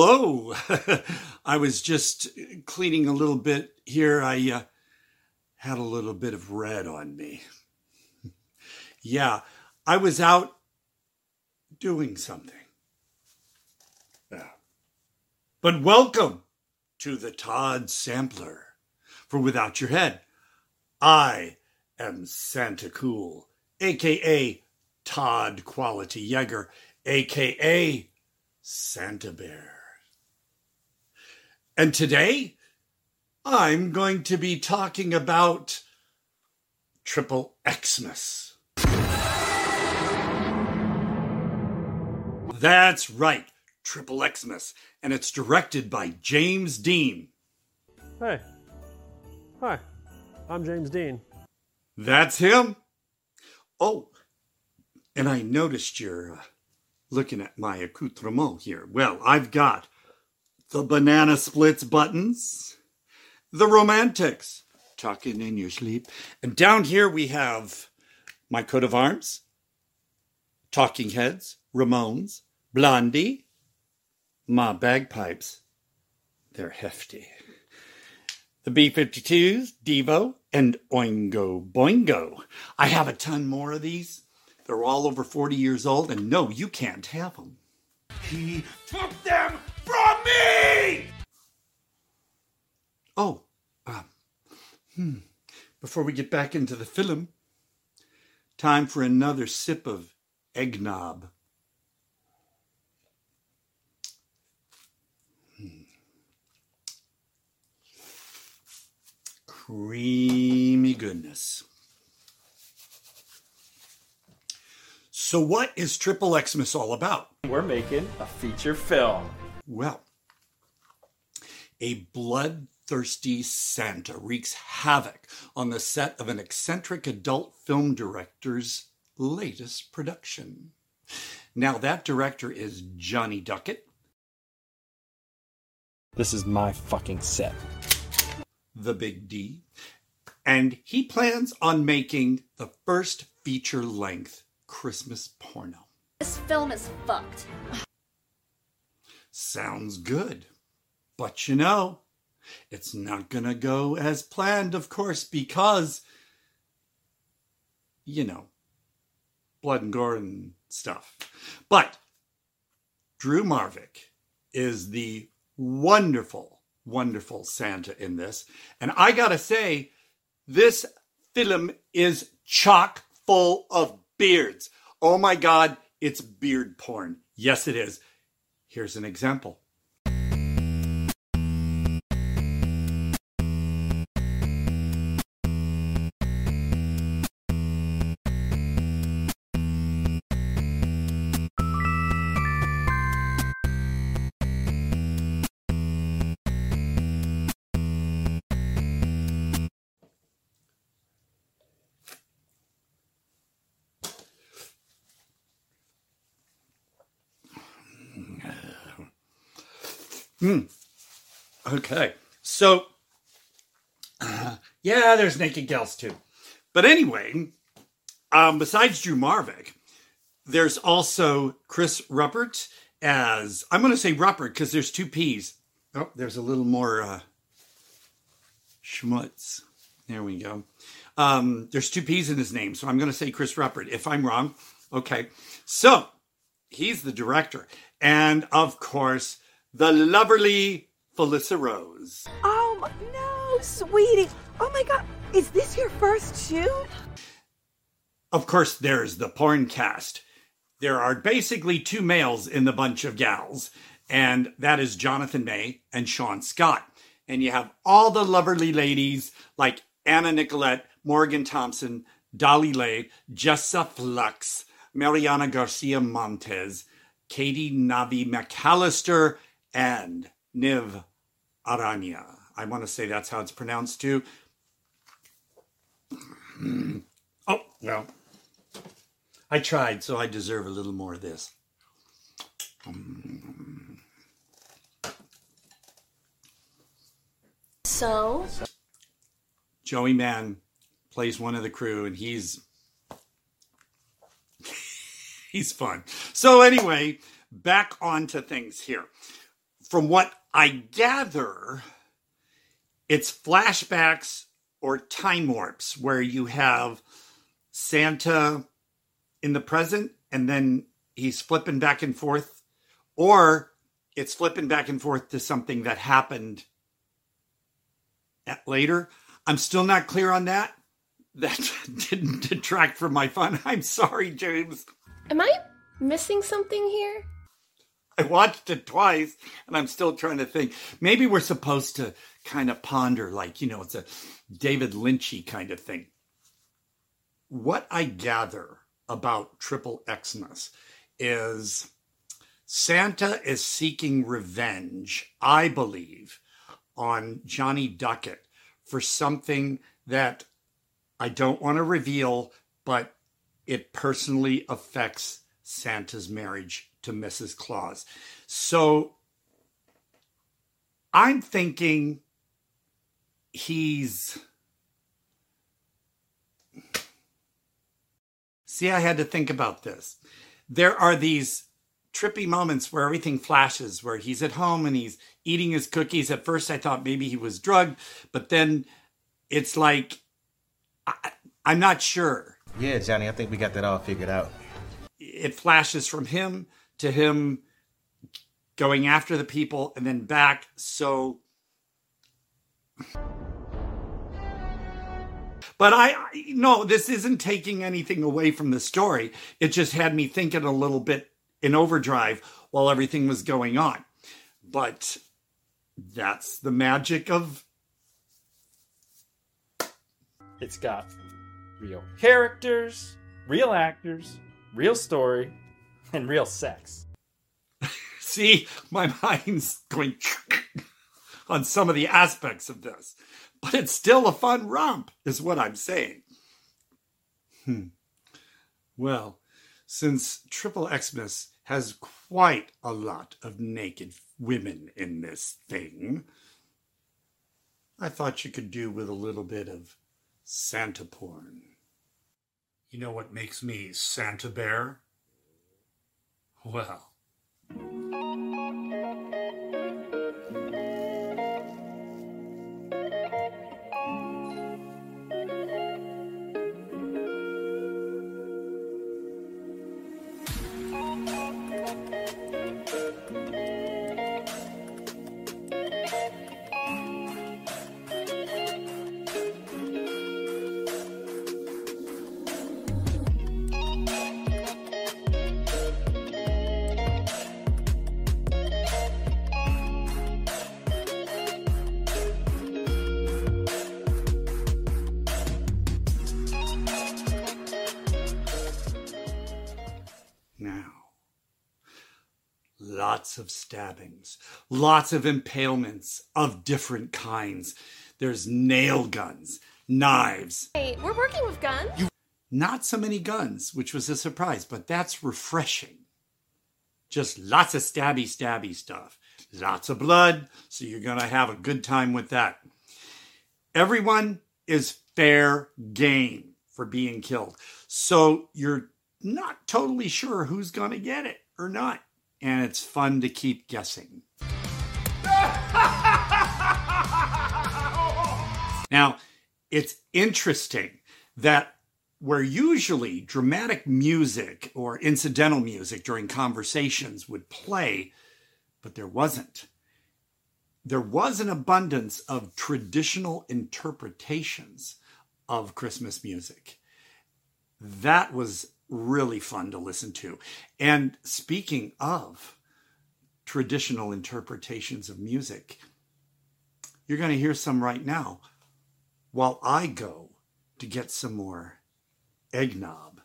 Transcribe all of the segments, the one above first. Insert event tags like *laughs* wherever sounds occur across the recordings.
Hello. *laughs* I was just cleaning a little bit here. I uh, had a little bit of red on me. *laughs* yeah, I was out doing something. Yeah. But welcome to the Todd Sampler. For without your head, I am Santa Cool, aka Todd Quality Jaeger, aka Santa Bear. And today, I'm going to be talking about Triple Xmas. That's right, Triple Xmas, and it's directed by James Dean. Hey. Hi. I'm James Dean. That's him. Oh, and I noticed you're uh, looking at my accoutrement here. Well, I've got the banana splits buttons, the romantics, talking in your sleep. And down here we have my coat of arms, Talking Heads, Ramones, Blondie, my bagpipes. They're hefty. The B 52s, Devo, and Oingo Boingo. I have a ton more of these. They're all over 40 years old, and no, you can't have them. He took them from me! Oh, um, hmm. Before we get back into the film, time for another sip of eggnog. Hmm. Creamy goodness. So, what is Triple Xmas all about? We're making a feature film. Well, a bloodthirsty Santa wreaks havoc on the set of an eccentric adult film director's latest production. Now, that director is Johnny Duckett, This is my fucking set. the Big D, and he plans on making the first feature length Christmas porno. This film is fucked. Sounds good. But you know, it's not going to go as planned, of course, because, you know, blood and gore and stuff. But Drew Marvick is the wonderful, wonderful Santa in this. And I got to say, this film is chock full of beards. Oh my God, it's beard porn. Yes, it is. Here's an example. Okay. So, uh, *sighs* yeah, there's naked gals too. But anyway, um, besides Drew Marvick, there's also Chris Ruppert as, I'm going to say Ruppert because there's two P's. Oh, there's a little more uh, schmutz. There we go. Um, there's two P's in his name, so I'm going to say Chris Ruppert. If I'm wrong, okay. So, he's the director. And of course, the lovely Felissa Rose. Oh no, sweetie. Oh my god, is this your first shoot? Of course, there's the porn cast. There are basically two males in the bunch of gals, and that is Jonathan May and Sean Scott. And you have all the lovely ladies like Anna Nicolette, Morgan Thompson, Dolly Lay, Jessa Flux, Mariana Garcia Montez, Katie Navi McAllister, and Niv Aranya. I want to say that's how it's pronounced too. *clears throat* Oh, well. I tried, so I deserve a little more of this. So, Joey Mann plays one of the crew, and he's *laughs* he's fun. So anyway, back onto things here. From what I gather, it's flashbacks or time warps where you have Santa in the present and then he's flipping back and forth, or it's flipping back and forth to something that happened at later. I'm still not clear on that. *laughs* That didn't detract from my fun. *laughs* I'm sorry, James. Am I missing something here? I watched it twice and I'm still trying to think. Maybe we're supposed to kind of ponder, like, you know, it's a David Lynchy kind of thing. What I gather about Triple Xmas is Santa is seeking revenge, I believe, on Johnny Duckett for something that I don't want to reveal, but it personally affects Santa's marriage to Mrs. Claus. So I'm thinking he's. See, I had to think about this. There are these trippy moments where everything flashes, where he's at home and he's eating his cookies. At first, I thought maybe he was drugged, but then it's like, I, I'm not sure. Yeah, Johnny, I think we got that all figured out. It flashes from him to him going after the people and then back. So. But I, no, this isn't taking anything away from the story. It just had me thinking a little bit in overdrive while everything was going on. But that's the magic of. It's got real characters, real actors, real story, *laughs* and real sex. *laughs* See, my mind's going *laughs* on some of the aspects of this, but it's still a fun romp, is what I'm saying. Hmm. Well, since Triple Xmas has quite a lot of naked women in this thing, I thought you could do with a little bit of Santa porn. You know what makes me Santa Bear? Well, Lots of stabbings, lots of impalements of different kinds. There's nail guns, knives, Hey, we're working with guns. not so many guns, which was a surprise, but that's refreshing. Just lots of stabby, stabby stuff. Lots of blood, so you're going to have a good time with that. Everyone is fair game for being killed. So you're not totally sure who's going to get it or not. And it's fun to keep guessing. *laughs* Now, it's interesting that where usually dramatic music or incidental music during conversations would play, but there wasn't. There was an abundance of traditional interpretations of Christmas music. That was really fun to listen to. And speaking of traditional interpretations of music, you're going to hear some right now while I go to get some more eggnog.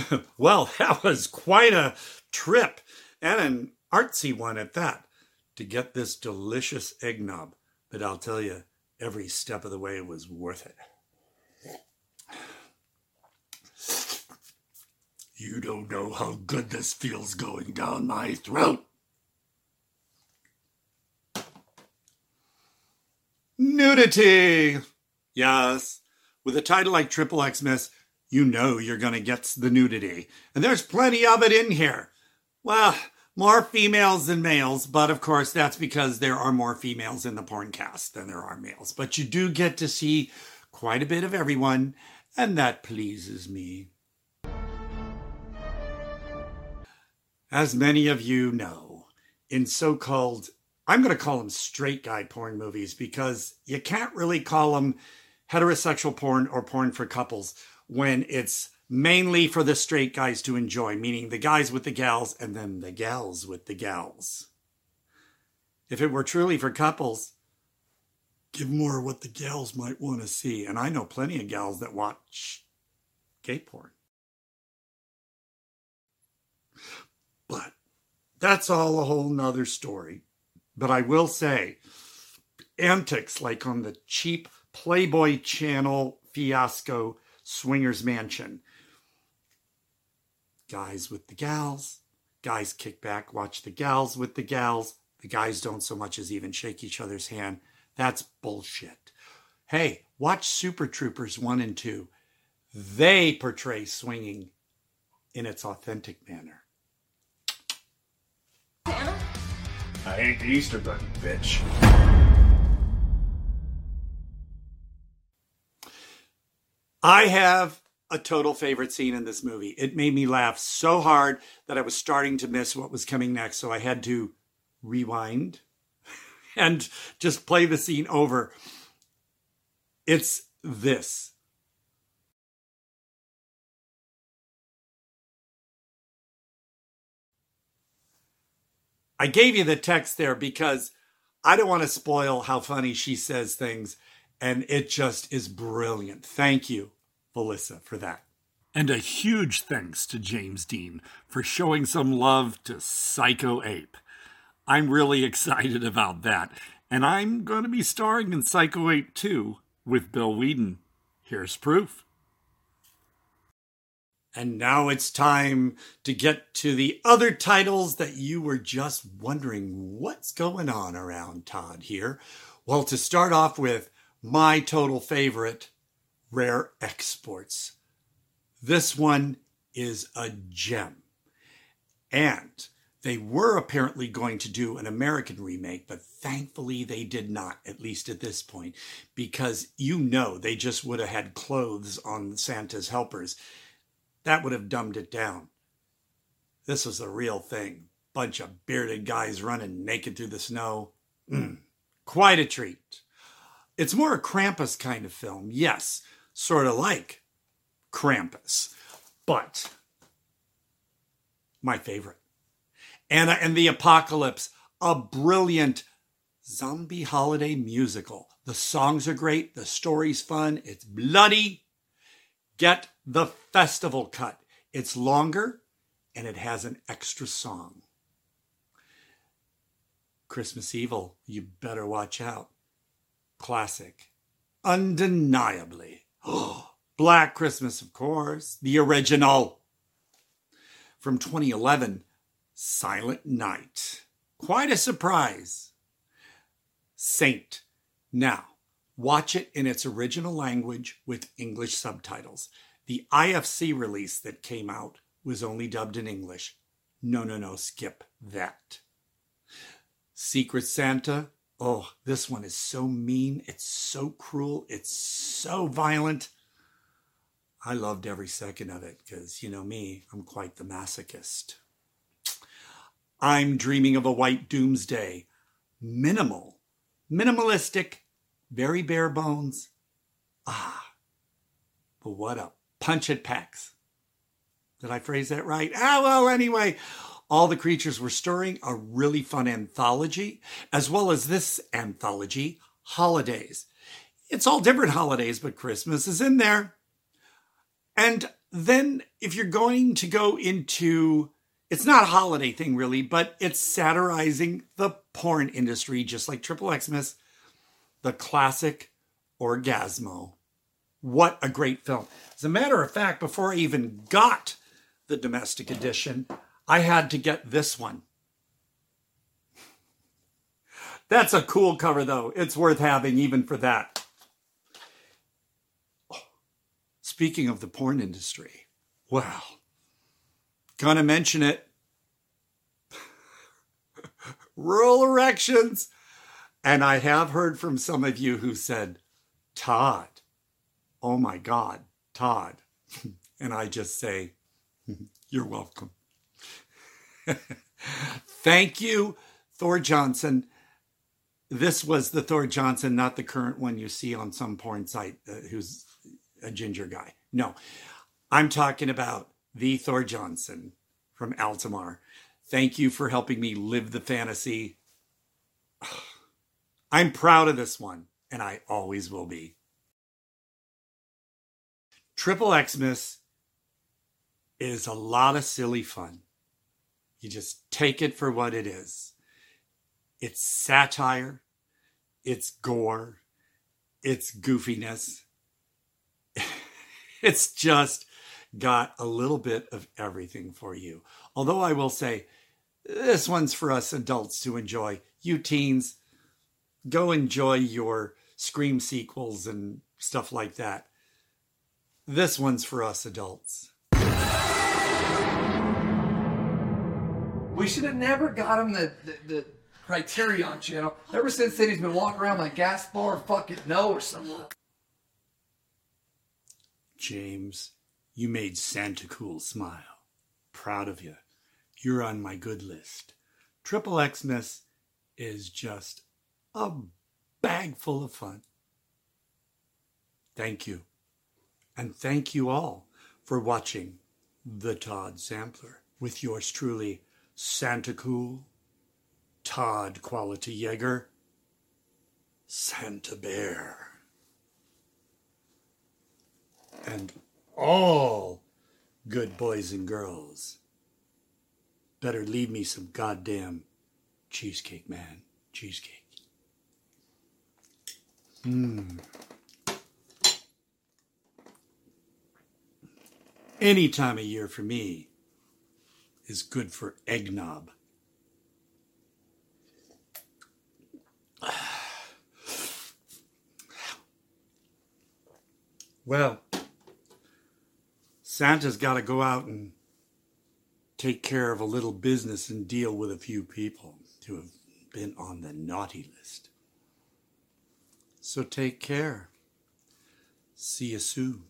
*laughs* well, that was quite a trip and an artsy one at that to get this delicious eggnog. But I'll tell you, every step of the way was worth it. You don't know how good this feels going down my throat. Nudity! Yes, with a title like Triple Xmas, you know you're going to get the nudity. And there's plenty of it in here. Well, more females than males, but of course that's because there are more females in the porn cast than there are males. But you do get to see quite a bit of everyone, and that pleases me. As many of you know, in so called, I'm going to call them straight guy porn movies because you can't really call them heterosexual porn or porn for couples when it's mainly for the straight guys to enjoy, meaning the guys with the gals and then the gals with the gals. If it were truly for couples, give more of what the gals might want to see. And I know plenty of gals that watch gay porn. But that's all a whole nother story. But I will say, antics like on the cheap Playboy channel fiasco Swingers Mansion. Guys with the gals, guys kick back, watch the gals with the gals. The guys don't so much as even shake each other's hand. That's bullshit. Hey, watch Super Troopers 1 and 2. They portray swinging in its authentic manner. Santa? I ain't the Easter Bunny, bitch. I have a total favorite scene in this movie. It made me laugh so hard that I was starting to miss what was coming next. So I had to rewind *laughs* and just play the scene over. It's this. I gave you the text there because I don't want to spoil how funny she says things, and it just is brilliant. Thank you, Melissa, for that. And a huge thanks to James Dean for showing some love to Psycho Ape. I'm really *laughs* excited about that, and I'm going to be starring in Psycho Ape 2 with Bill Whedon. Here's proof. And now it's time to get to the other titles that you were just wondering what's going on around Todd here. Well, to start off with, my total favorite, Rare Exports. This one is a gem. And they were apparently going to do an American remake, but thankfully they did not, at least at this point, because you know they just would have had clothes on Santa's helpers that would have dumbed it down. This was the real thing. Bunch of bearded guys running naked through the snow. Mm, quite a treat. It's more a Krampus kind of film. Yes, sort of like Krampus, but my favorite. Anna and the Apocalypse, a brilliant zombie holiday musical. The songs are great, the story's fun, it's bloody. Get the festival cut. It's longer and it has an extra song. Christmas Evil, you better watch out. Classic. Undeniably. Oh, Black Christmas, of course, the original. From 2011, Silent Night. Quite a surprise. Saint. Now, watch it in its original language with English subtitles. The IFC release that came out was only dubbed in English. No, no, no, skip that. Secret Santa. Oh, this one is so mean. It's so cruel. It's so violent. I loved every second of it because, you know me, I'm quite the masochist. I'm dreaming of a white doomsday. Minimal, minimalistic, very bare bones. Ah, but what a punch it packs. Did I phrase that right? Ah, well, anyway, all the creatures were stirring a really fun anthology, as well as this anthology, Holidays. It's all different holidays, but Christmas is in there. And then if you're going to go into it's not a holiday thing really, but it's satirizing the porn industry, just like Triple Xmas, the classic Orgazmo. What a great film. As a matter of fact, before I even got the domestic edition, I had to get this one. That's a cool cover, though. It's worth having even for that. Oh, speaking of the porn industry, well, gonna mention it. *laughs* Rural erections. And I have heard from some of you who said, Todd, oh my God, Todd. *laughs* And I just say, *laughs* you're welcome. *laughs* Thank you, Thor Johnson. This was the Thor Johnson, not the current one you see on some porn site uh, who's a ginger guy. No, I'm talking about the Thor Johnson from Altamar. Thank you for helping me live the fantasy. *sighs* I'm proud of this one, and I always will be. Triple Xmas is a lot of silly fun. You just take it for what it is. It's satire, it's gore, it's goofiness. *laughs* it's just got a little bit of everything for you. Although I will say, this one's for us adults to enjoy. You teens, go enjoy your Scream sequels and stuff like that. This one's for us adults. We should have never got him the, the, the Criterion channel. Ever since then, he's been walking around like Gaspar, fucking Noé or something. James, you made Santa Cool smile. Proud of you. You're on my good list. Triple Xmas is just a bag full of fun. Thank you. And thank you all for watching The Todd Sampler with yours truly, Santa Cool, Todd Quality Jaeger, Santa Bear. And all good boys and girls better leave me some goddamn cheesecake, man. Cheesecake. Mmm. Any time of year for me is good for eggnog. *sighs* Well, Santa's got to go out and take care of a little business and deal with a few people who have been on the naughty list. So take care. See you soon.